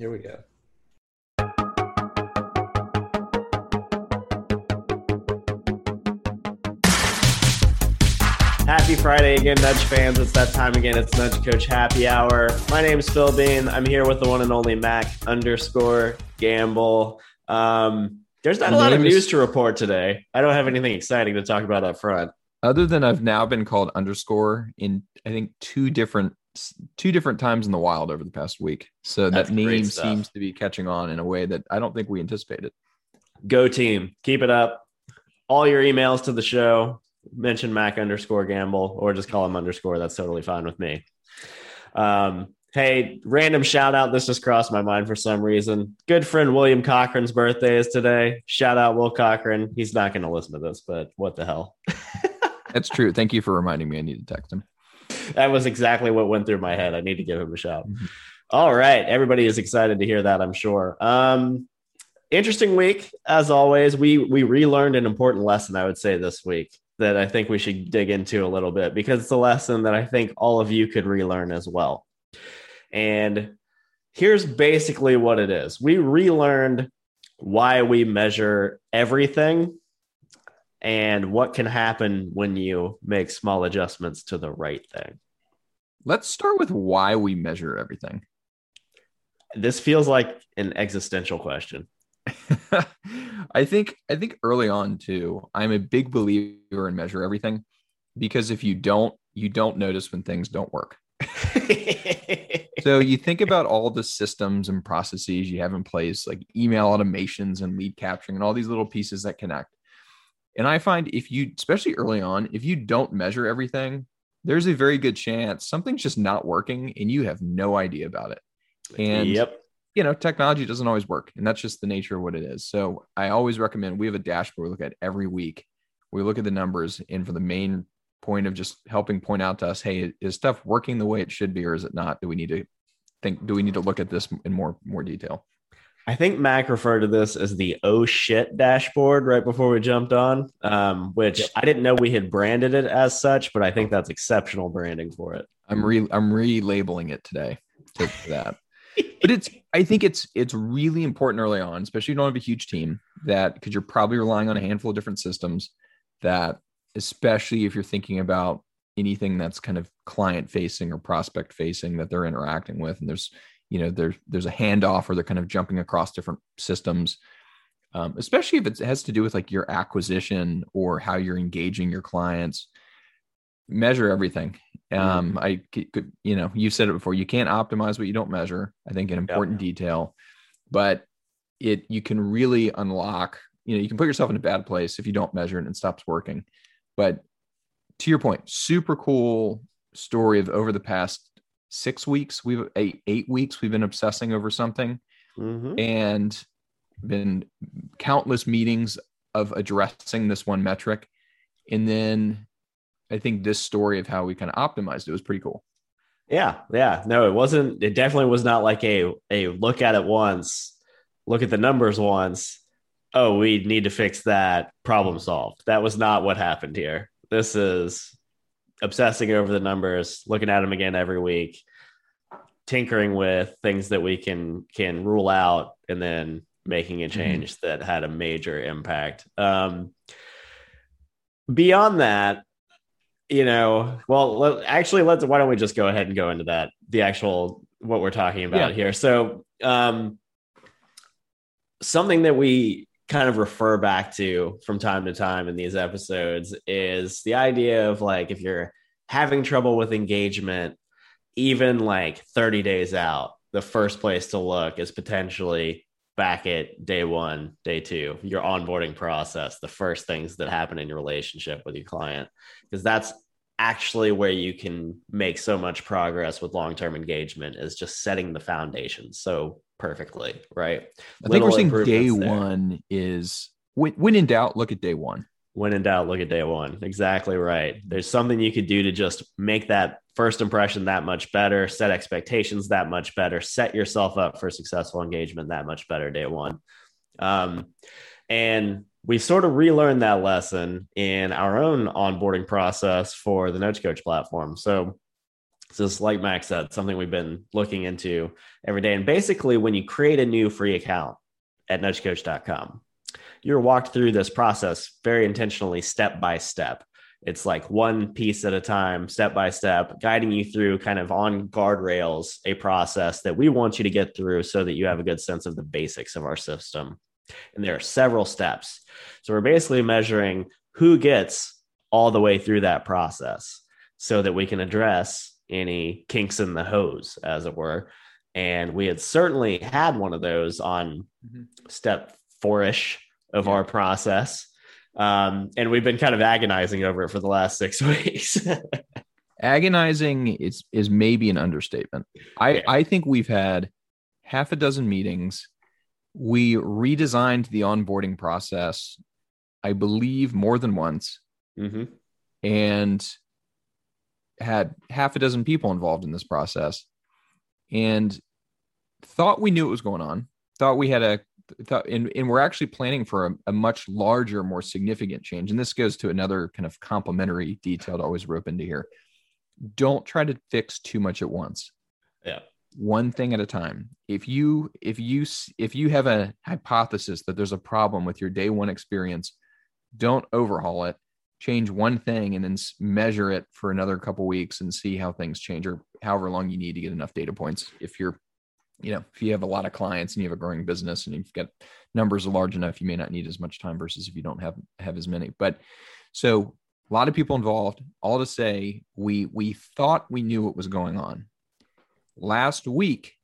Here we go. Happy Friday again, Nudge fans. It's that time again. It's Nudge Coach Happy Hour. My name is Phil Bean. I'm here with the one and only Mac underscore Gamble. Um, there's not a lot of news to report today. I don't have anything exciting to talk about up front. Other than I've now been called underscore in I think two different two different times in the wild over the past week. So That's that name seems to be catching on in a way that I don't think we anticipated. Go team. Keep it up. All your emails to the show mention Mac underscore Gamble or just call him underscore. That's totally fine with me. Um, hey, random shout out. This just crossed my mind for some reason. Good friend William Cochran's birthday is today. Shout out Will Cochran. He's not going to listen to this, but what the hell? That's true. Thank you for reminding me. I need to text him. That was exactly what went through my head. I need to give him a shout. Mm-hmm. All right. Everybody is excited to hear that, I'm sure. Um, interesting week as always. We we relearned an important lesson, I would say, this week that I think we should dig into a little bit because it's a lesson that I think all of you could relearn as well. And here's basically what it is we relearned why we measure everything and what can happen when you make small adjustments to the right thing. Let's start with why we measure everything. This feels like an existential question. I think I think early on too, I'm a big believer in measure everything because if you don't, you don't notice when things don't work. so you think about all the systems and processes you have in place, like email automations and lead capturing and all these little pieces that connect. And I find if you, especially early on, if you don't measure everything, there's a very good chance something's just not working and you have no idea about it. And yep you know, technology doesn't always work, and that's just the nature of what it is. So I always recommend we have a dashboard we look at every week. We look at the numbers, and for the main point of just helping point out to us, hey, is stuff working the way it should be, or is it not? Do we need to think? Do we need to look at this in more more detail? I think Mac referred to this as the oh shit dashboard right before we jumped on, um, which yep. I didn't know we had branded it as such, but I think that's exceptional branding for it. I'm re I'm relabeling it today to that but it's I think it's it's really important early on, especially if you don't have a huge team, that because you're probably relying on a handful of different systems, that especially if you're thinking about anything that's kind of client facing or prospect facing that they're interacting with, and there's you know there's there's a handoff or they're kind of jumping across different systems. Um, especially if it has to do with like your acquisition or how you're engaging your clients measure everything um, mm-hmm. I could, you know, you said it before. You can't optimize what you don't measure. I think an important yep. detail, but it you can really unlock. You know, you can put yourself in a bad place if you don't measure it and it stops working. But to your point, super cool story of over the past six weeks, we've eight eight weeks we've been obsessing over something, mm-hmm. and been countless meetings of addressing this one metric, and then I think this story of how we kind of optimized it was pretty cool. Yeah, yeah. No, it wasn't. It definitely was not like a a look at it once, look at the numbers once. Oh, we need to fix that. Problem solved. That was not what happened here. This is obsessing over the numbers, looking at them again every week, tinkering with things that we can can rule out, and then making a mm-hmm. change mm-hmm. that had a major impact. Um, beyond that, you know, well, let, actually, let's. Why don't we just go ahead and go into that? The actual what we're talking about yeah. here. So, um, something that we kind of refer back to from time to time in these episodes is the idea of like if you're having trouble with engagement, even like 30 days out, the first place to look is potentially back at day one, day two, your onboarding process, the first things that happen in your relationship with your client, because that's actually where you can make so much progress with long-term engagement is just setting the foundation. So perfectly, right? I Little think we're saying day there. one is when, when in doubt, look at day one. When in doubt, look at day one. Exactly right. There's something you could do to just make that first impression that much better, set expectations that much better, set yourself up for successful engagement that much better day one. Um, and we sort of relearned that lesson in our own onboarding process for the Nudge Coach platform. So It's like Max said, something we've been looking into every day. And basically, when you create a new free account at nudgecoach.com, you're walked through this process very intentionally, step by step. It's like one piece at a time, step by step, guiding you through kind of on guardrails, a process that we want you to get through so that you have a good sense of the basics of our system. And there are several steps. So we're basically measuring who gets all the way through that process so that we can address any kinks in the hose, as it were. And we had certainly had one of those on mm-hmm. step four ish of yeah. our process. Um, and we've been kind of agonizing over it for the last six weeks. agonizing is is maybe an understatement. I, yeah. I think we've had half a dozen meetings. We redesigned the onboarding process, I believe, more than once. Mm-hmm. And had half a dozen people involved in this process and thought we knew what was going on thought we had a thought and, and we're actually planning for a, a, much larger more significant change. And this goes to another kind of complementary detail to always rope into here. Don't try to fix too much at once. Yeah. One thing at a time. If you if you if you have a hypothesis that there's a problem with your day one experience don't overhaul it change one thing and then measure it for another couple weeks and see how things change or however long you need to get enough data points if you're you know if you have a lot of clients and you have a growing business and you've got numbers large enough you may not need as much time versus if you don't have have as many. But so a lot of people involved all to say we we thought we knew what was going on. Last week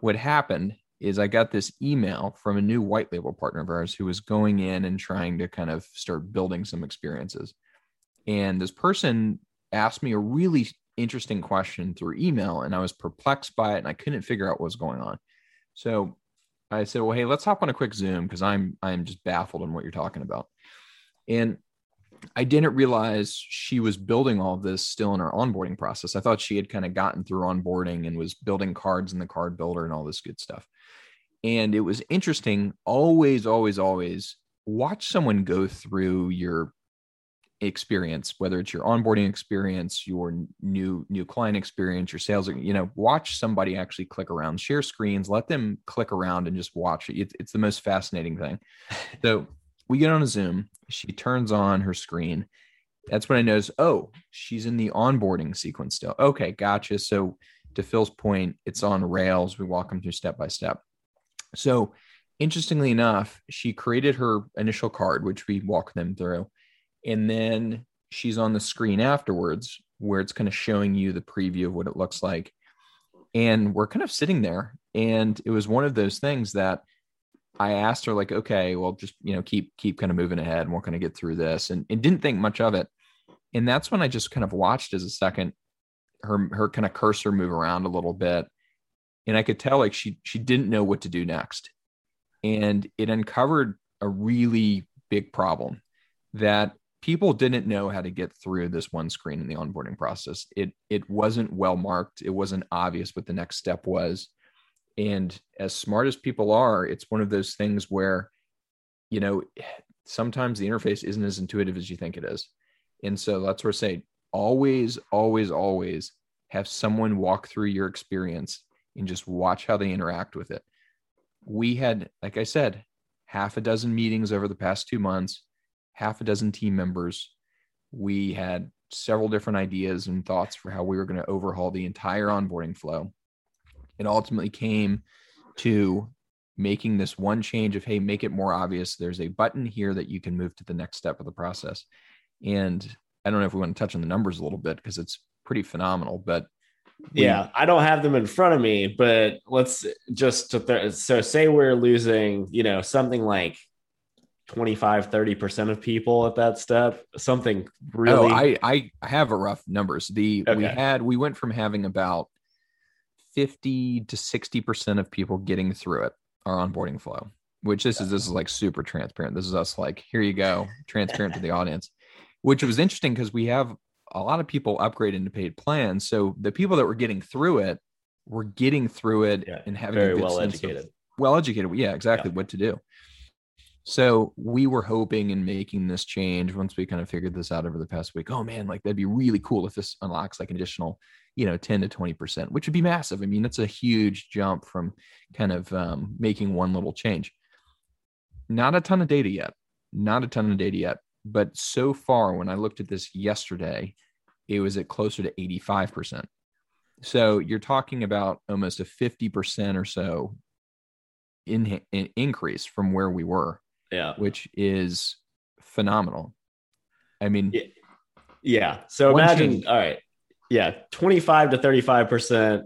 what happened is I got this email from a new white label partner of ours who was going in and trying to kind of start building some experiences. And this person asked me a really interesting question through email, and I was perplexed by it and I couldn't figure out what was going on. So I said, Well, hey, let's hop on a quick Zoom because I'm I'm just baffled on what you're talking about. And I didn't realize she was building all this still in her onboarding process. I thought she had kind of gotten through onboarding and was building cards in the card builder and all this good stuff. And it was interesting. Always, always, always watch someone go through your experience, whether it's your onboarding experience, your new new client experience, your sales. You know, watch somebody actually click around, share screens, let them click around and just watch it. It's, it's the most fascinating thing. So we get on a Zoom. She turns on her screen. That's when I notice, oh, she's in the onboarding sequence still. Okay, gotcha. So to Phil's point, it's on Rails. We walk them through step by step. So, interestingly enough, she created her initial card, which we walk them through. And then she's on the screen afterwards where it's kind of showing you the preview of what it looks like. And we're kind of sitting there. And it was one of those things that I asked her, like, okay, well, just, you know, keep, keep kind of moving ahead and we're going to get through this and, and didn't think much of it. And that's when I just kind of watched as a second her, her kind of cursor move around a little bit and I could tell like she she didn't know what to do next. And it uncovered a really big problem that people didn't know how to get through this one screen in the onboarding process. It it wasn't well marked. It wasn't obvious what the next step was. And as smart as people are, it's one of those things where, you know, sometimes the interface isn't as intuitive as you think it is. And so that's where I say always, always, always have someone walk through your experience and just watch how they interact with it. We had, like I said, half a dozen meetings over the past two months, half a dozen team members. We had several different ideas and thoughts for how we were going to overhaul the entire onboarding flow. It ultimately came to making this one change of, hey, make it more obvious. There's a button here that you can move to the next step of the process. And I don't know if we want to touch on the numbers a little bit because it's pretty phenomenal, but yeah, I don't have them in front of me, but let's just th- so say we're losing, you know, something like 25 30% of people at that step something oh, really oh, I, I have a rough numbers the okay. we had we went from having about 50 to 60% of people getting through it our onboarding flow which this yeah. is this is like super transparent this is us like here you go transparent to the audience which was interesting because we have a lot of people upgrade into paid plans. So the people that were getting through it were getting through it yeah, and having very well educated. Well educated. Yeah, exactly yeah. what to do. So we were hoping and making this change once we kind of figured this out over the past week. Oh man, like that'd be really cool if this unlocks like an additional you know 10 to 20% which would be massive i mean that's a huge jump from kind of um, making one little change not a ton of data yet not a ton of data yet but so far when i looked at this yesterday it was at closer to 85% so you're talking about almost a 50% or so in, in increase from where we were Yeah. which is phenomenal i mean Yeah. Yeah. So imagine, change. all right. Yeah. 25 to 35%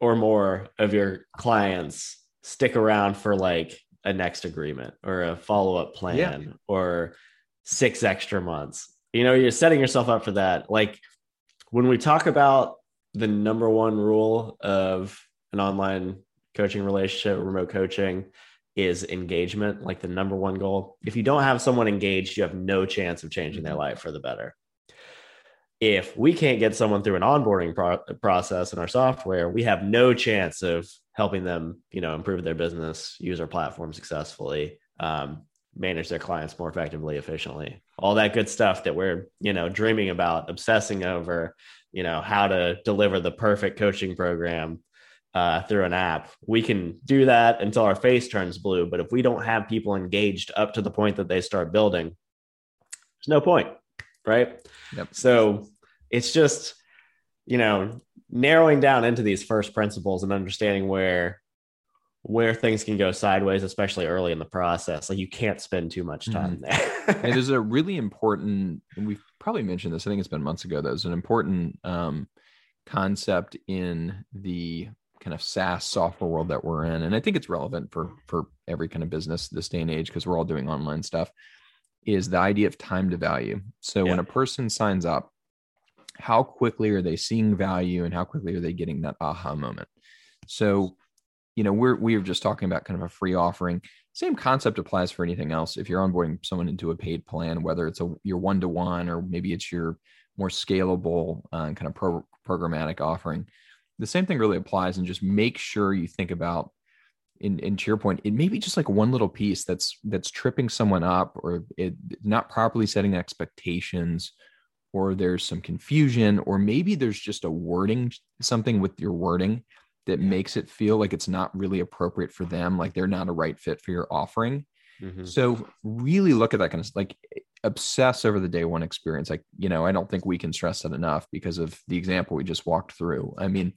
or more of your clients stick around for like a next agreement or a follow up plan Yeah. or six extra months. You know, you're setting yourself up for that. Like when we talk about the number one rule of an online coaching relationship, remote coaching is engagement, like the number one goal. If you don't have someone engaged, you have no chance of changing their life for the better. If we can't get someone through an onboarding pro- process in our software, we have no chance of helping them, you know, improve their business, use our platform successfully, um, manage their clients more effectively, efficiently, all that good stuff that we're, you know, dreaming about, obsessing over, you know, how to deliver the perfect coaching program uh, through an app. We can do that until our face turns blue. But if we don't have people engaged up to the point that they start building, there's no point, right? Yep. So it's just, you know, narrowing down into these first principles and understanding where where things can go sideways, especially early in the process. Like you can't spend too much time Hey, there. there's a really important, and we've probably mentioned this. I think it's been months ago. There's an important um, concept in the kind of SaaS software world that we're in, and I think it's relevant for for every kind of business this day and age because we're all doing online stuff. Is the idea of time to value. So when a person signs up, how quickly are they seeing value, and how quickly are they getting that aha moment? So, you know, we're we are just talking about kind of a free offering. Same concept applies for anything else. If you're onboarding someone into a paid plan whether it's a your one-to-one or maybe it's your more scalable uh, kind of pro- programmatic offering the same thing really applies and just make sure you think about in, in to your point it may be just like one little piece that's that's tripping someone up or it not properly setting expectations or there's some confusion or maybe there's just a wording something with your wording that makes it feel like it's not really appropriate for them like they're not a right fit for your offering Mhm. so really look at that kind of like obsess over the day one experience like you know i don't think we can stress that enough because of the example we just walked through i mean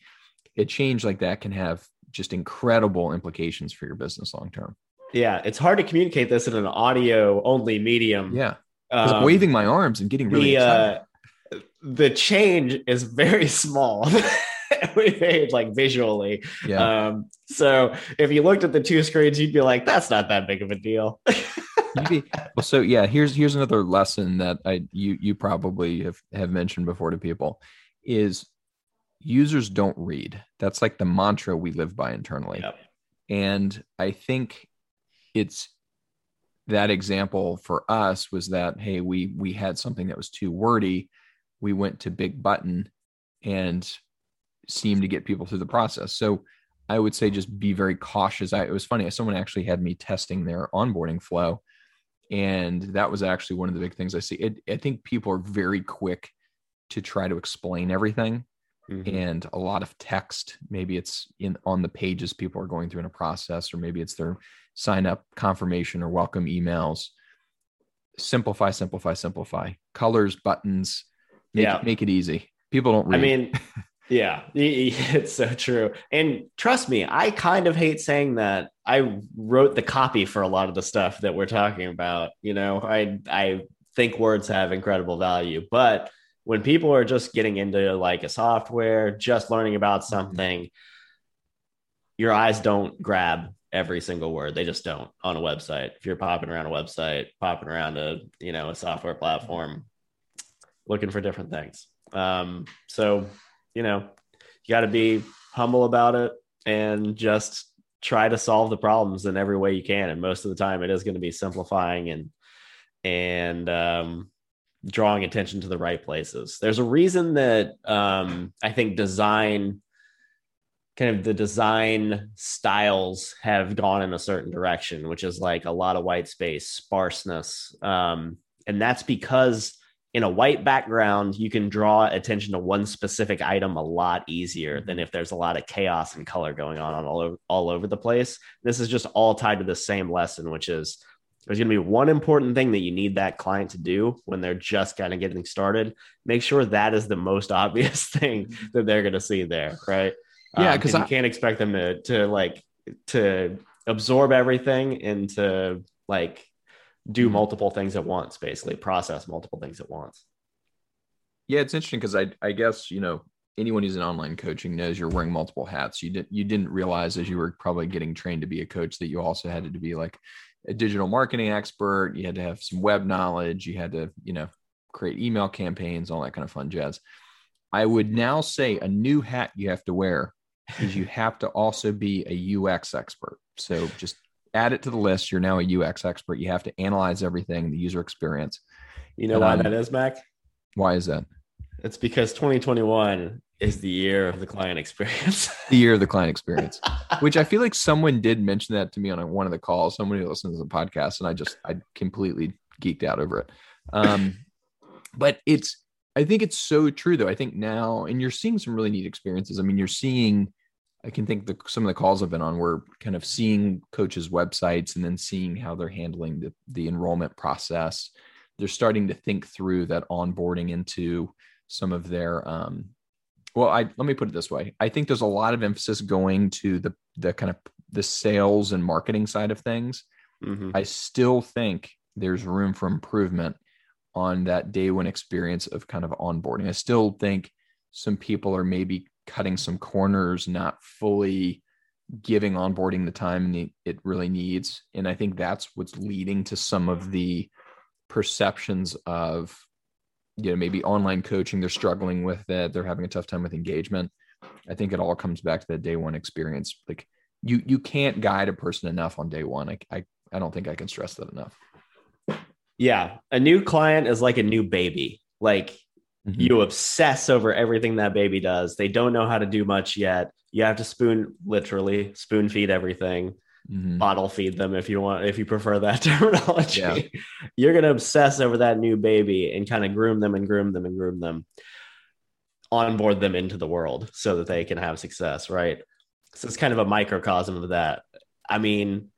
a change like that can have just incredible implications for your business long term Yeah, it's hard to communicate this in an audio only medium. yeah 'Cause I'm Um, waving my arms and getting really the uh, the change is very small. We made like visually. yeah Um, so if you looked at the two screens, you'd be like, "That's not that big of a deal." Well, so yeah, here's here's another lesson that I you you probably have have mentioned before to people is users don't read. That's like the mantra we live by internally. Yep. And I think it's that example for us was that hey, we we had something that was too wordy. We went to big button and seemed to get people through the process. So I would say just be very cautious. I, it was funny. Someone actually had me testing their onboarding flow, and that was actually one of the big things I see. It, I think people are very quick to try to explain everything, Mhm. and a lot of text. Maybe it's in on the pages people are going through in a process, or maybe it's their sign up confirmation or welcome emails. Simplify, simplify, simplify. Colors, buttons. Make, Yeah. make it easy. People don't read. I mean, yeah, it's so true. And trust me, I kind of hate saying that. I wrote the copy for a lot of the stuff that we're talking about. You know, I I think words have incredible value, but when people are just getting into like a software, just learning about something, your eyes don't grab every single word. They just don't on a website. If you're popping around a website, popping around a you know a software platform, looking for different things. Um, so you know, you got to be humble about it and just try to solve the problems in every way you can. And most of the time, it is going to be simplifying and and um, drawing attention to the right places. There's a reason that um, I think design, kind of the design styles, have gone in a certain direction, which is like a lot of white space, sparseness, um, and that's because in a white background, you can draw attention to one specific item a lot easier than if there's a lot of chaos and color going on all over, all over the place. This is just all tied to the same lesson, which is there's going to be one important thing that you need that client to do when they're just kind of getting started. Make sure that is the most obvious thing that they're going to see there, right? Yeah, because um, you can't expect them to to like to absorb everything and to like do Mhm. multiple things at once, basically process multiple things at once. Yeah, it's interesting because I I guess you know anyone who's in online coaching knows you're wearing multiple hats. You didn't you didn't realize as you were probably getting trained to be a coach that you also had to be like a digital marketing expert. You had to have some web knowledge. You had to you know create email campaigns, all that kind of fun jazz. I would now say a new hat you have to wear is you have to also be a UX expert. So just add it to the list. You're now a UX expert. You have to analyze everything, the user experience. You know why Um, that is, Mac? Why is that? It's because 2021 is the year of the client experience. The year of the client experience. which I feel like someone did mention that to me on a, one of the calls. Someone who listens to the podcast, and I just I completely geeked out over it. Um, but it's I think it's so true though. I think now, and you're seeing some really neat experiences. I mean, you're seeing. I can think the, some of the calls I've been on were kind of seeing coaches' websites and then seeing how they're handling the, the enrollment process. They're starting to think through that onboarding into some of their um, well i let me put it this way i think there's a lot of emphasis going to the the kind of the sales and marketing side of things Mhm. i still think there's room for improvement on that day one experience of kind of onboarding i still think some people are maybe cutting some corners not fully giving onboarding the time it really needs. And i think that's what's leading to some of the perceptions of you know maybe online coaching they're struggling with it they're having a tough time with engagement. I think it all comes back to that day one experience. Like you you can't guide a person enough on day one. I i, I don't think i can stress that enough. Yeah, a new client is like a new baby. Like Mm-hmm. you obsess over everything that baby does. They don't know how to do much yet. You have to spoon, literally spoon feed everything, Mhm. bottle feed them if you want, if you prefer that terminology. Yeah. You're gonna obsess over that new baby and kind of groom them and groom them and groom them, onboard them into the world so that they can have success, right? So it's kind of a microcosm of that. I mean,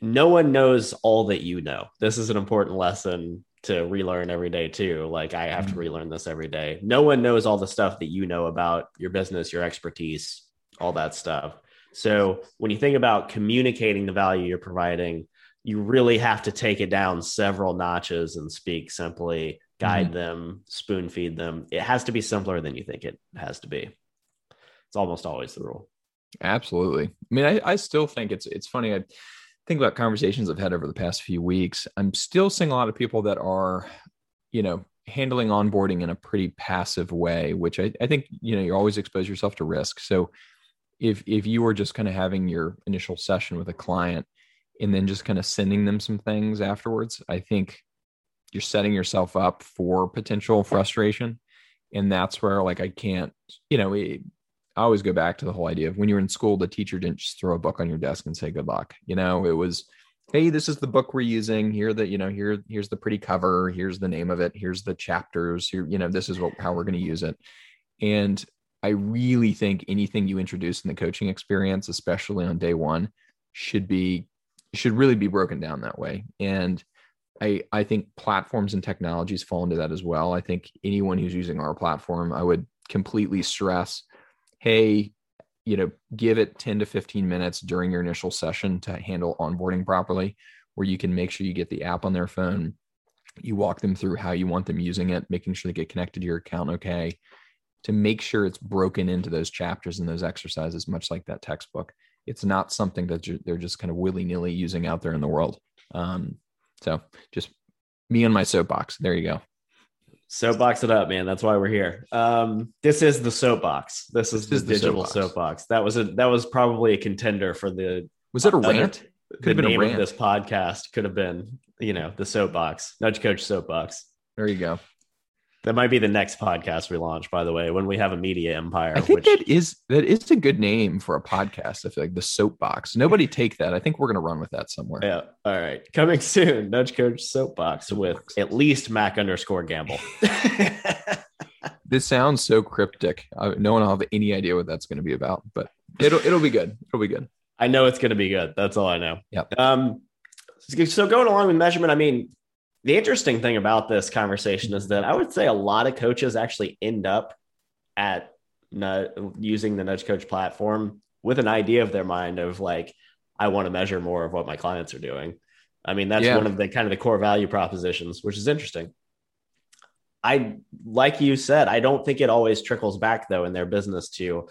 no one knows all that you know. This is an important lesson to relearn every day too. Like I have to Mhm. relearn this every day. No one knows all the stuff that you know about your business, your expertise, all that stuff. So when you think about communicating the value you're providing, you really have to take it down several notches and speak simply, guide them, spoon feed them. It has to be simpler than you think it has to be. It's almost always the rule. Absolutely. I mean, I, I still think it's it's funny. I think about conversations I've had over the past few weeks. I'm still seeing a lot of people that are, you know, handling onboarding in a pretty passive way, which I, I think, you know, you always expose yourself to risk. So if if you are just kind of having your initial session with a client and then just kind of sending them some things afterwards, I think you're setting yourself up for potential frustration. And that's where like I can't, you know, it, I always go back to the whole idea of when you're in school, the teacher didn't just throw a book on your desk and say good luck. You know, it was, hey, this is the book we're using. Here that you know, here here's the pretty cover. Here's the name of it. Here's the chapters. Here, you know, this is what how we're going to use it. And I really think anything you introduce in the coaching experience, especially on day one, should be should really be broken down that way. And I I think platforms and technologies fall into that as well. I think anyone who's using our platform, I would completely stress hey, you know, give it 10 to 15 minutes during your initial session to handle onboarding properly, where you can make sure you get the app on their phone. You walk them through how you want them using it, making sure they get connected to your account okay, to make sure it's broken into those chapters and those exercises, much like that textbook. It's not something that they're just kind of willy nilly using out there in the world. Um, so just me on my soapbox. There you go. Soapbox it up, man. That's why we're here. Um, this is the soapbox. This is This the is the digital soapbox. soapbox. That was a that was probably a contender for the Was it a other- rant? The have been a name rant. of this podcast could have been, you know, the soapbox, Nudge Coach Soapbox. There you go. That might be the next podcast we launch, by the way, when we have a media empire. I think which, that is that is a good name for a podcast. I feel like the soapbox. Nobody take that. I think we're gonna run with that somewhere. yeah. All right. Coming soon, Nudge Coach Soapbox with at least Mac underscore Gamble. This sounds so cryptic. I, no one will have any idea what that's going to be about, but it'll it'll be good. It'll be good. I know it's going to be good. That's all I know. Yep. Um, so going along with measurement, I mean, the interesting thing about this conversation is that I would say a lot of coaches actually end up at using the Nudge Coach platform with an idea of their mind of like, I want to measure more of what my clients are doing. I mean, that's Yeah. one of the kind of the core value propositions, which is interesting. I like you said, I don't think it always trickles back though in their business to,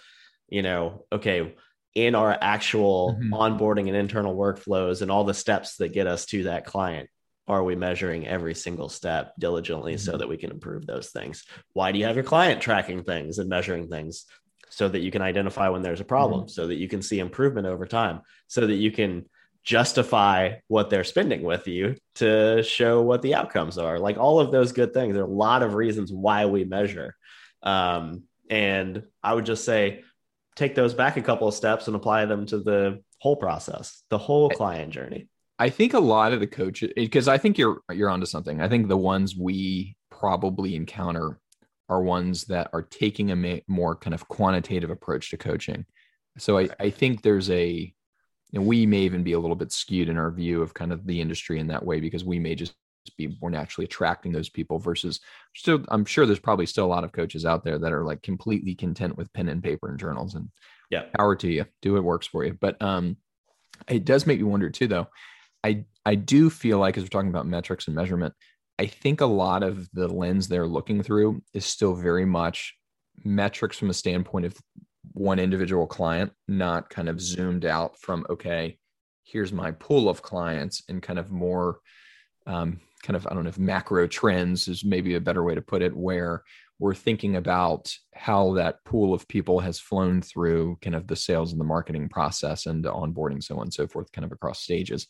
you know, okay, in our actual Mhm. onboarding and internal workflows and all the steps that get us to that client, are we measuring every single step diligently so Mhm. that we can improve those things? Why do you have your client tracking things and measuring things so that you can identify when there's a problem, so that you can see improvement over time, so that you can justify what they're spending with you to show what the outcomes are. Like all of those good things. There are a lot of reasons why we measure. Um, and I would just say, take those back a couple of steps and apply them to the whole process, the whole client journey. I think a lot of the coaches, because I think you're you're onto something. I think the ones we probably encounter are ones that are taking a ma- more kind of quantitative approach to coaching. So I, I think there's a, and we may even be a little bit skewed in our view of kind of the industry in that way because we may just be more naturally attracting those people versus still I'm sure there's probably still a lot of coaches out there that are like completely content with pen and paper and journals and Yeah. power to you do what works for you but um it does make me wonder too though I I do feel like as we're talking about metrics and measurement I think a lot of the lens they're looking through is still very much metrics from a standpoint of one individual client, not kind of zoomed out from, okay, here's my pool of clients and kind of more um, kind of, I don't know if macro trends is maybe a better way to put it, where we're thinking about how that pool of people has flown through kind of the sales and the marketing process and the onboarding, so on and so forth, kind of across stages.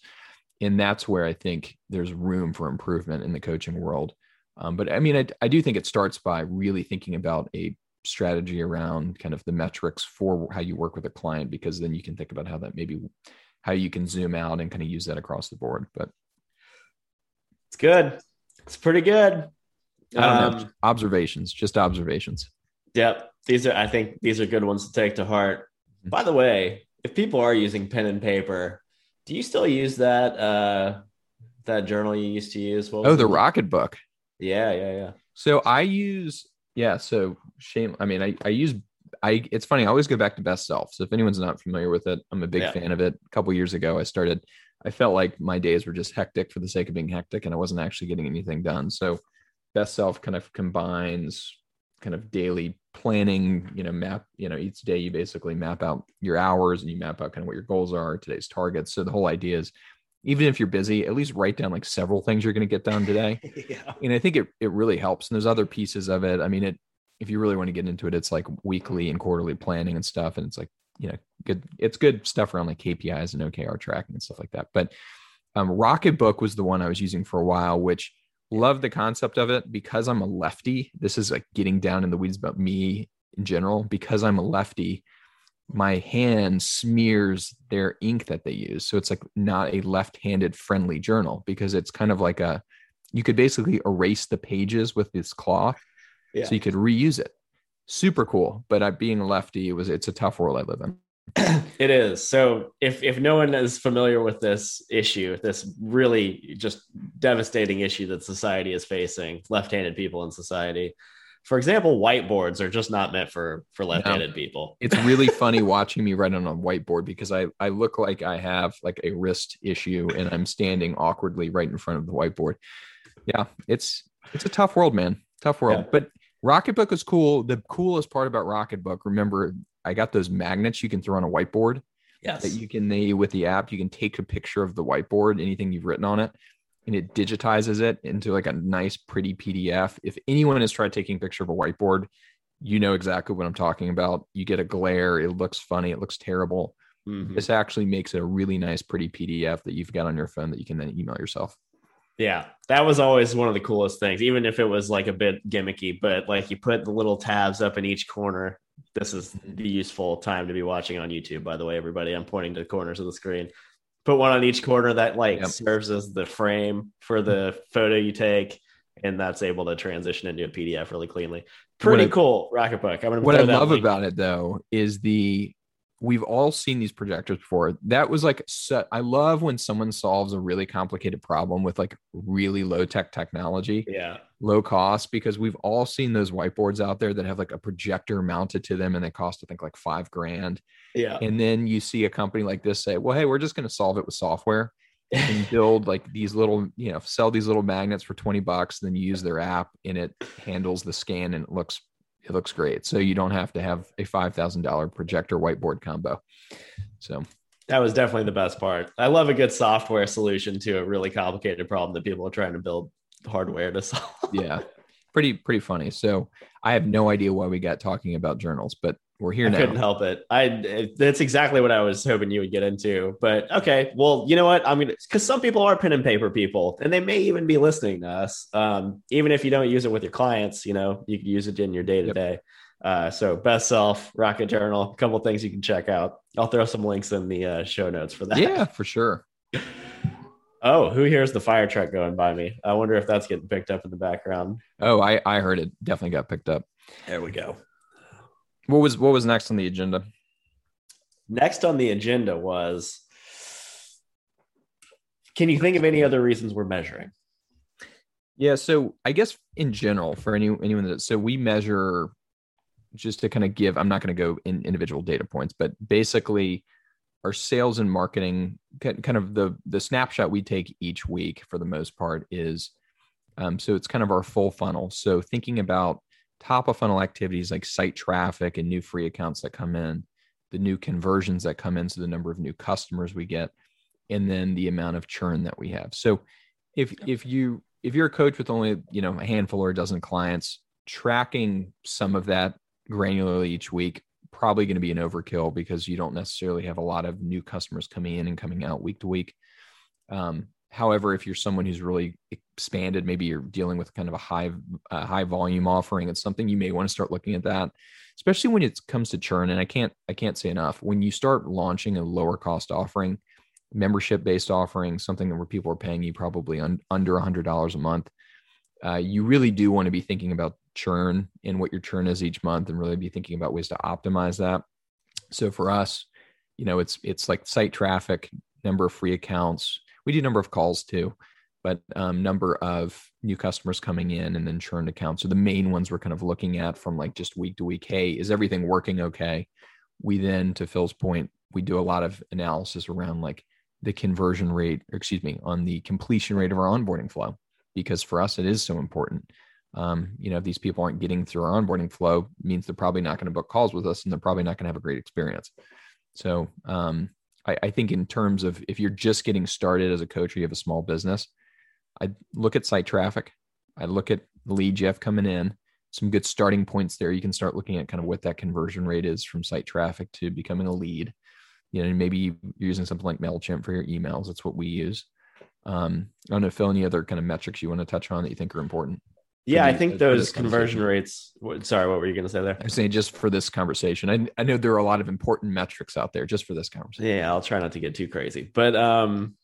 And that's where I think there's room for improvement in the coaching world. Um, but I mean, I, I do think it starts by really thinking about a strategy around kind of the metrics for how you work with a client, because then you can think about how that maybe how you can zoom out and kind of use that across the board. But It's good. It's pretty good. I don't Um. Observations, just observations. Yep. These are, I think these are good ones to take to heart. By the way, if people are using pen and paper, do you still use that, uh, that journal you used to use? What was Oh, the it? Rocketbook. Yeah. Yeah. Yeah. So I use, yeah. So shame. I mean, I, I use, I, it's funny. I always go back to BestSelf. So if anyone's not familiar with it, I'm a big Yeah. fan of it. A couple years ago, I started, I felt like my days were just hectic for the sake of being hectic and I wasn't actually getting anything done. So BestSelf kind of combines kind of daily planning, you know, map, you know, each day you basically map out your hours and you map out kind of what your goals are, today's targets. So the whole idea is even if you're busy, at least write down like several things you're going to get done today yeah. and I think it it really helps. And there's other pieces of it. I mean, it if you really want to get into it, it's like weekly and quarterly planning and stuff. And it's like, you know, good, it's good stuff around like KPIs and OKR tracking and stuff like that. But um, Rocketbook was the one I was using for a while, which loved the concept of it because I'm a lefty. This is like getting down in the weeds about me in general. Because I'm a lefty, my hand smears their ink that they use. So it's like not a left-handed friendly journal because it's kind of like a you could basically erase the pages with this cloth Yeah. so you could reuse it. Super cool. But I being a lefty, it was it's a tough world I live in. It is. So if if no one is familiar with this issue, this really just devastating issue that society is facing, left-handed people in society. For example, whiteboards are just not meant for for left-handed people. It's really funny watching me write on a whiteboard because I I look like I have like a wrist issue and I'm standing awkwardly right in front of the whiteboard. Yeah, it's it's a tough world, man. Tough world. Yeah. But Rocketbook is cool. The coolest part about Rocketbook, remember, I got those magnets you can throw on a whiteboard. Yes. that you can they with the app you can take a picture of the whiteboard anything you've written on it and it digitizes it into like a nice pretty pdf if anyone has tried taking a picture of a whiteboard you know exactly what i'm talking about you get a glare it looks funny it looks terrible Mhm. this actually makes it a really nice pretty pdf that you've got on your phone that you can then email yourself Yeah, that was always one of the coolest things, even if it was like a bit gimmicky. But like you put the little tabs up in each corner. This is the useful time to be watching on YouTube. By the way, everybody, I'm pointing to the corners of the screen. Put one on each corner that like yep. serves as the frame for the photo you take, and that's able to transition into a PDF really cleanly. Pretty what cool, Rocketbook. I'm gonna what I love link. about it though is the we've all seen these projectors before. That was like, so, I love when someone solves a really complicated problem with like really low tech technology. Yeah. Low cost, because we've all seen those whiteboards out there that have like a projector mounted to them and they cost, I think, like five grand. Yeah. And then you see a company like this say, well, hey, we're just going to solve it with software and build like these little, you know, sell these little magnets for 20 bucks. Then you use their app and it handles the scan and it looks it looks great. So you don't have to have a five thousand dollar projector whiteboard combo. So that was definitely the best part. I love a good software solution to a really complicated problem that people are trying to build hardware to solve. yeah, pretty pretty funny. So I have no idea why we got talking about journals, but we're here I now. Couldn't help it. I that's exactly what I was hoping you would get into. But okay, well, you know what? I'm gonna because some people are pen and paper people, and they may even be listening to us. Um, even if you don't use it with your clients, you know, you can use it in your day to day. So BestSelf, Rocket Journal, a couple things you can check out. I'll throw some links in the uh, show notes for that. Yeah, for sure. Oh, who hears the fire truck going by me? I wonder if that's getting picked up in the background. Oh, I I heard it. Definitely got picked up. There we go. What was what was next on the agenda? Next on the agenda was can you think of any other reasons we're measuring? Yeah, so I guess in general, for any anyone that so we measure just to kind of give, I'm not going to go in individual data points, but basically our sales and marketing kind of the the snapshot we take each week for the most part is um, so it's kind of our full funnel. So thinking about top of funnel activities like site traffic and new free accounts that come in, the new conversions that come in, so the number of new customers we get, and then the amount of churn that we have. So if if you if you're a coach with only you know a handful or a dozen clients, tracking some of that granularly each week probably going to be an overkill because you don't necessarily have a lot of new customers coming in and coming out week to week. Um, However, if you're someone who's really expanded, maybe you're dealing with kind of a high high volume offering, it's something you may want to start looking at that, especially when it comes to churn. And I can't I can't say enough when you start launching a lower cost offering, membership based offering, something where people are paying you probably un, under hundred dollars a month. Uh, you really do want to be thinking about churn and what your churn is each month, and really be thinking about ways to optimize that. So for us, you know, it's it's like site traffic, number of free accounts, we do number of calls too, but um, number of new customers coming in and then churned accounts are the main ones we're kind of looking at from like just week to week. Hey, is everything working okay? We then, to Phil's point, we do a lot of analysis around like the conversion rate, or excuse me, on the completion rate of our onboarding flow, because for us it is so important. Um, you know, if these people aren't getting through our onboarding flow, means they're probably not going to book calls with us, and they're probably not going to have a great experience. So, um, I, I think in terms of if you're just getting started as a coach or you have a small business, I look at site traffic. I look at lead have coming in, some good starting points there. You can start looking at kind of what that conversion rate is from site traffic to becoming a lead. You know, maybe you're using something like MailChimp for your emails. That's what we use. Um, I don't know, Phil, any other kind of metrics you want to touch on that you think are important? Yeah, I think those conversion rates. Sorry, what were you going to say there? I'm saying just for this conversation. I, I know there are a lot of important metrics out there just for this conversation. Yeah, I'll try not to get too crazy, but um,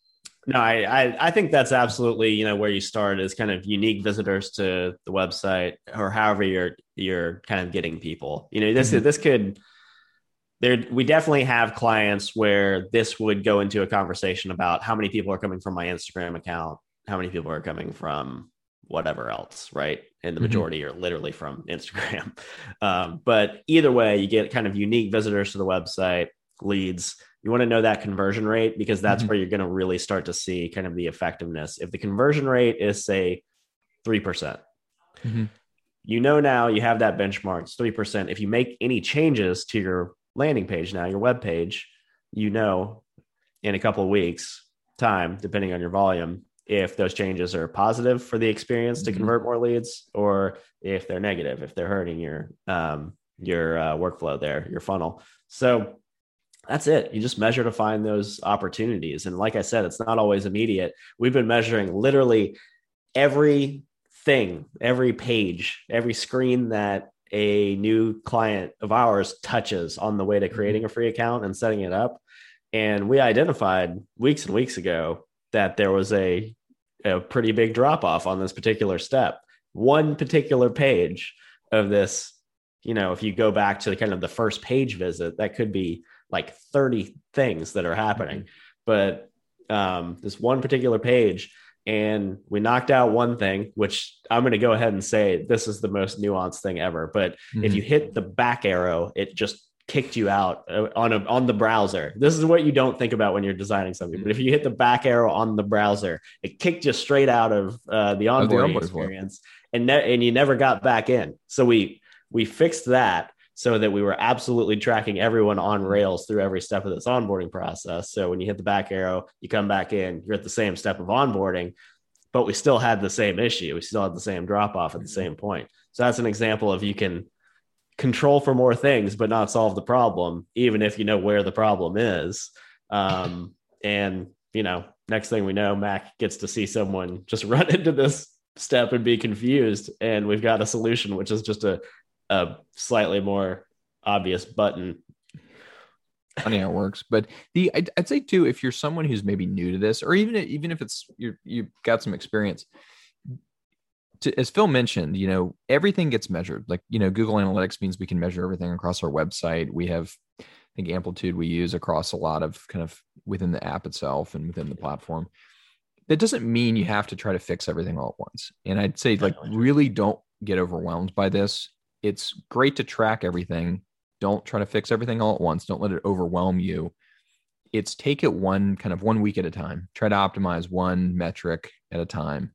no, I, I, I think that's absolutely you know where you start is kind of unique visitors to the website or however you're you're kind of getting people. You know, this mm-hmm. this could there we definitely have clients where this would go into a conversation about how many people are coming from my Instagram account, how many people are coming from whatever else, right? And the mm-hmm. majority mm-hmm. are literally from Instagram. Um, but either way, you get kind of unique visitors to the website, leads. You want to know that conversion rate because that's mm-hmm. where you're going to really start to see kind of the effectiveness. If the conversion rate is, say, 3%, percent mm hmm you know now you have that benchmark, it's 3%. If you make any changes to your landing page now, your web page, you know in a couple of weeks' time, depending on your volume, if those changes are positive for the experience to mm-hmm. convert more leads or if they're negative if they're hurting your um, your uh, workflow there your funnel so that's it. You just measure to find those opportunities. And like I said, it's not always immediate. We've been measuring literally every thing, every page, every screen that a new client of ours touches on the way to creating a free account and setting it up. And we identified weeks and weeks ago that there was a, a pretty big drop off on this particular step. One particular page of this, you know, if you go back to the kind of the first page visit, that could be like 30 things that are happening. But um, this one particular page, and we knocked out one thing, which I'm going to go ahead and say this is the most nuanced thing ever. But mm-hmm. if you hit the back arrow, it just kicked you out uh, on a, on the browser. This is what you don't think about when you're designing something. But if you hit the back arrow on the browser, it kicked you straight out of uh, the onboarding experience, and ne- and you never got back in. So we we fixed that so that we were absolutely tracking everyone on Rails through every step of this onboarding process. So when you hit the back arrow, you come back in, you're at the same step of onboarding, but we still had the same issue. We still had the same drop off at the same point. So that's an example of you can control for more things, but not solve the problem, even if you know where the problem is. Um, and, you know, next thing we know, Mac gets to see someone just run into this step and be confused. And we've got a solution, which is just a a slightly more obvious button. Funny how it works, but the I'd, I'd, say too, if you're someone who's maybe new to this, or even even if it's you you've got some experience, to, as Phil mentioned, you know everything gets measured. Like you know, Google Analytics means we can measure everything across our website. We have, I think, Amplitude we use across a lot of kind of within the app itself and within the platform. That doesn't mean you have to try to fix everything all at once. And I'd say like really don't get overwhelmed by this it's great to track everything. Don't try to fix everything all at once. Don't let it overwhelm you. It's take it one kind of one week at a time. Try to optimize one metric at a time.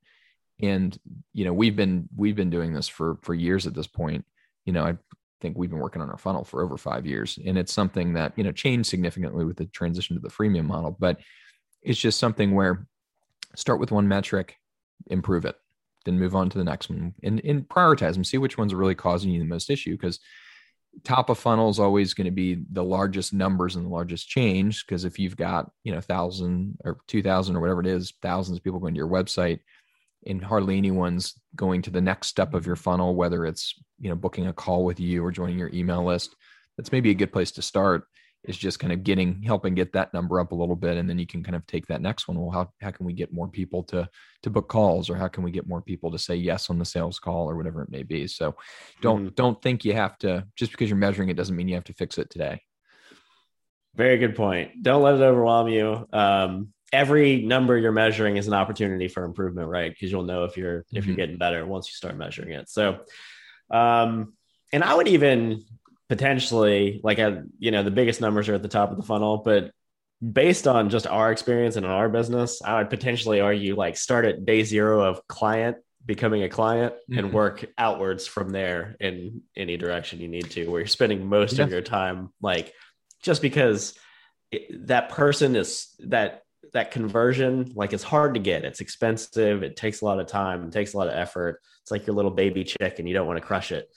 And you know, we've been we've been doing this for for years at this point. You know, I think we've been working on our funnel for over five years, and it's something that you know changed significantly with the transition to the freemium model. But it's just something where start with one metric, improve it then move on to the next one and, and prioritize them see which ones are really causing you the most issue because top of funnel is always going to be the largest numbers and the largest change because if you've got you know thousand or two thousand or whatever it is thousands of people going to your website and hardly anyone's going to the next step of your funnel whether it's you know booking a call with you or joining your email list. That's maybe a good place to start is just kind of getting helping get that number up a little bit and then you can kind of take that next one. Well how, how can we get more people to to book calls? Or how can we get more people to say yes on the sales call or whatever it may be? So don't mm-hmm. don't think you have to just because you're measuring it doesn't mean you have to fix it today. Very good point. Don't let it overwhelm you. Um, every number you're measuring is an opportunity for improvement right because you'll know if you're if you're mm-hmm. getting better once you start measuring it so um and i would even potentially like a, you know the biggest numbers are at the top of the funnel but based on just our experience and in our business i would potentially argue like start at day zero of client becoming a client mm-hmm. and work outwards from there in any direction you need to where you're spending most yeah. of your time like just because it, that person is that that conversion like it's hard to get. It's expensive. It takes a lot of time. It takes a lot of effort. It's like your little baby chick and you don't want to crush it.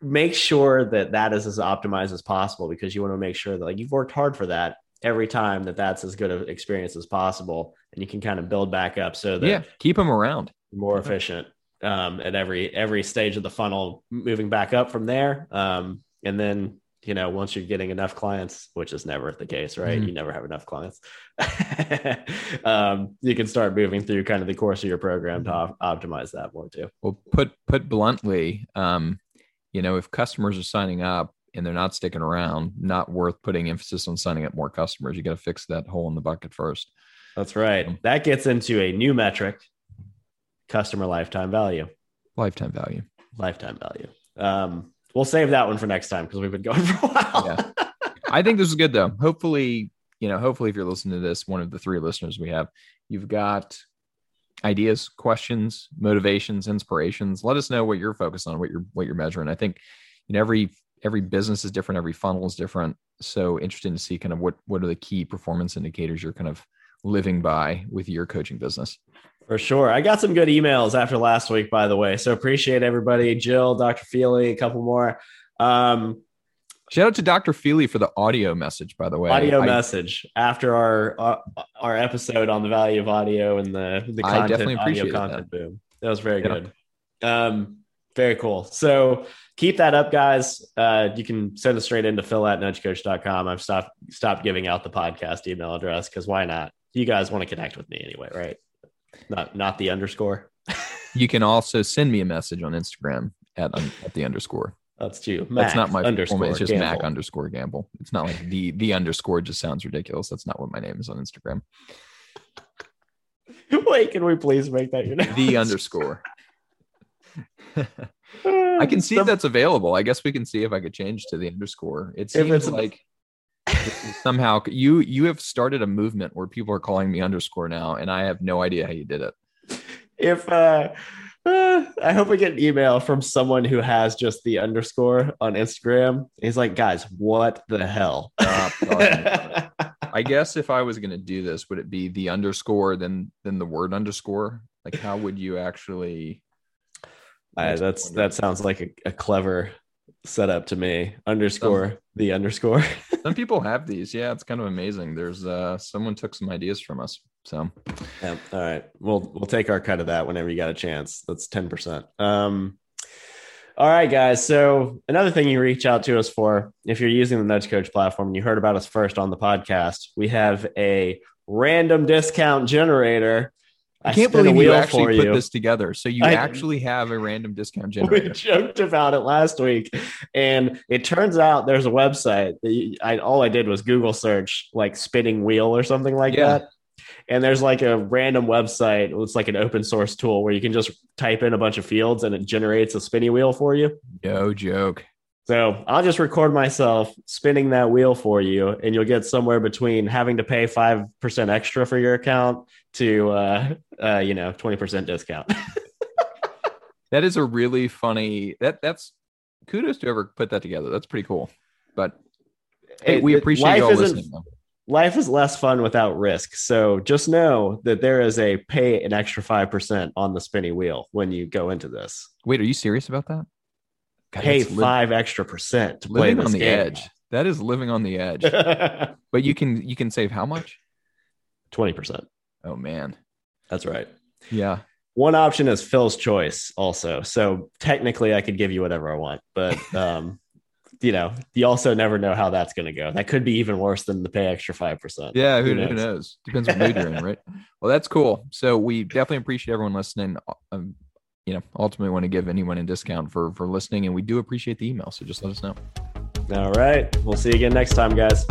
Make sure that that is as optimized as possible because you want to make sure that like you've worked hard for that every time that that's as good of experience as possible and you can kind of build back up so that yeah keep them around. more efficient um, at every every stage of the funnel moving back up from there um, and then you know once you're getting enough clients which is never the case right mm-hmm. you never have enough clients um, you can start moving through kind of the course of your program to op- optimize that more too well put put bluntly um, you know, if customers are signing up and they're not sticking around, not worth putting emphasis on signing up more customers. You got to fix that hole in the bucket first. That's right. That gets into a new metric customer lifetime value. Lifetime value. Lifetime value. Um, we'll save that one for next time because we've been going for a while. yeah. I think this is good though. Hopefully, you know, hopefully if you're listening to this, one of the three listeners we have, you've got ideas, questions, motivations, inspirations. Let us know what you're focused on, what you're what you're measuring. I think you know every every business is different, every funnel is different. So interesting to see kind of what what are the key performance indicators you're kind of living by with your coaching business. For sure. I got some good emails after last week, by the way. So appreciate everybody. Jill, Dr. Feely, a couple more. Um, Shout out to Dr. Feely for the audio message, by the way. Audio I, message after our, our our episode on the value of audio and the the content, I definitely audio appreciated content boom. That was very Yeah. good. Um, very cool. So keep that up, guys. Uh, you can send us straight into phil at nudgecoach.com. I've stopped stopped giving out the podcast email address because why not? You guys want to connect with me anyway, right? Not not the underscore. You can also send me a message on Instagram at, at the underscore. That's you. That's not my underscore. underscore. It's just Gamble. Mac underscore Gamble. It's not like the the underscore just sounds ridiculous. That's not what my name is on Instagram. Wait, can we please make that your name? The underscore. I can see if that's available. I guess we can see if I could change to the underscore. It If seems it's- like somehow you you have started a movement where people are calling me underscore now, and I have no idea how you did it. if uh, uh, I hope I get an email from someone who has just the underscore on Instagram. He's like, guys, what the hell? Talking. I guess if I was going to do this, would it be the underscore then then the word underscore? Like, how would you actually? Uh, that's that sounds like a, a clever setup to me. Underscore the underscore. Some people have these. Yeah, it's kind of amazing. There's uh someone took some ideas from us. So Yeah. All right. We'll we'll take our cut of that whenever you got a chance. That's 10%. Um all right, guys. So another thing you reach out to us for, if you're using the Nudge Coach platform and you heard about us first on the podcast, we have a random discount generator. I can't believe you actually put this together. So you I- actually have a random discount generator. we joked about it last week, and it turns out there's a website. that you- I all I did was Google search like spinning wheel or something like Yeah. that, and there's like a random website. It's like an open source tool where you can just type in a bunch of fields and it generates a spinny wheel for you. No joke. So I'll just record myself spinning that wheel for you, and you'll get somewhere between having to pay five percent extra for your account to uh, uh, you know twenty percent discount. That is a really funny. That that's kudos to whoever put that together. That's pretty cool. But hey, we appreciate you all listening. Though. life is less fun without risk. So just know that there is a pay an extra 5% on the spinny wheel when you go into this. Wait, are you serious about that? God, pay five extra percent to play on the game. edge. That is living on the edge. but you can you can save how much? 20%. Oh man. That's right. Yeah. One option is Phil's choice also. So technically I could give you whatever I want, but um you know, you also never know how that's going to go. That could be even worse than the pay extra 5%. Yeah, who, Who who, knows? knows? Depends what mood you're in, right? Well, that's cool. So we definitely appreciate everyone listening. Um, you know, ultimately want to give anyone a discount for for listening, and we do appreciate the email. So just let us know. All right. We'll see you again next time, guys.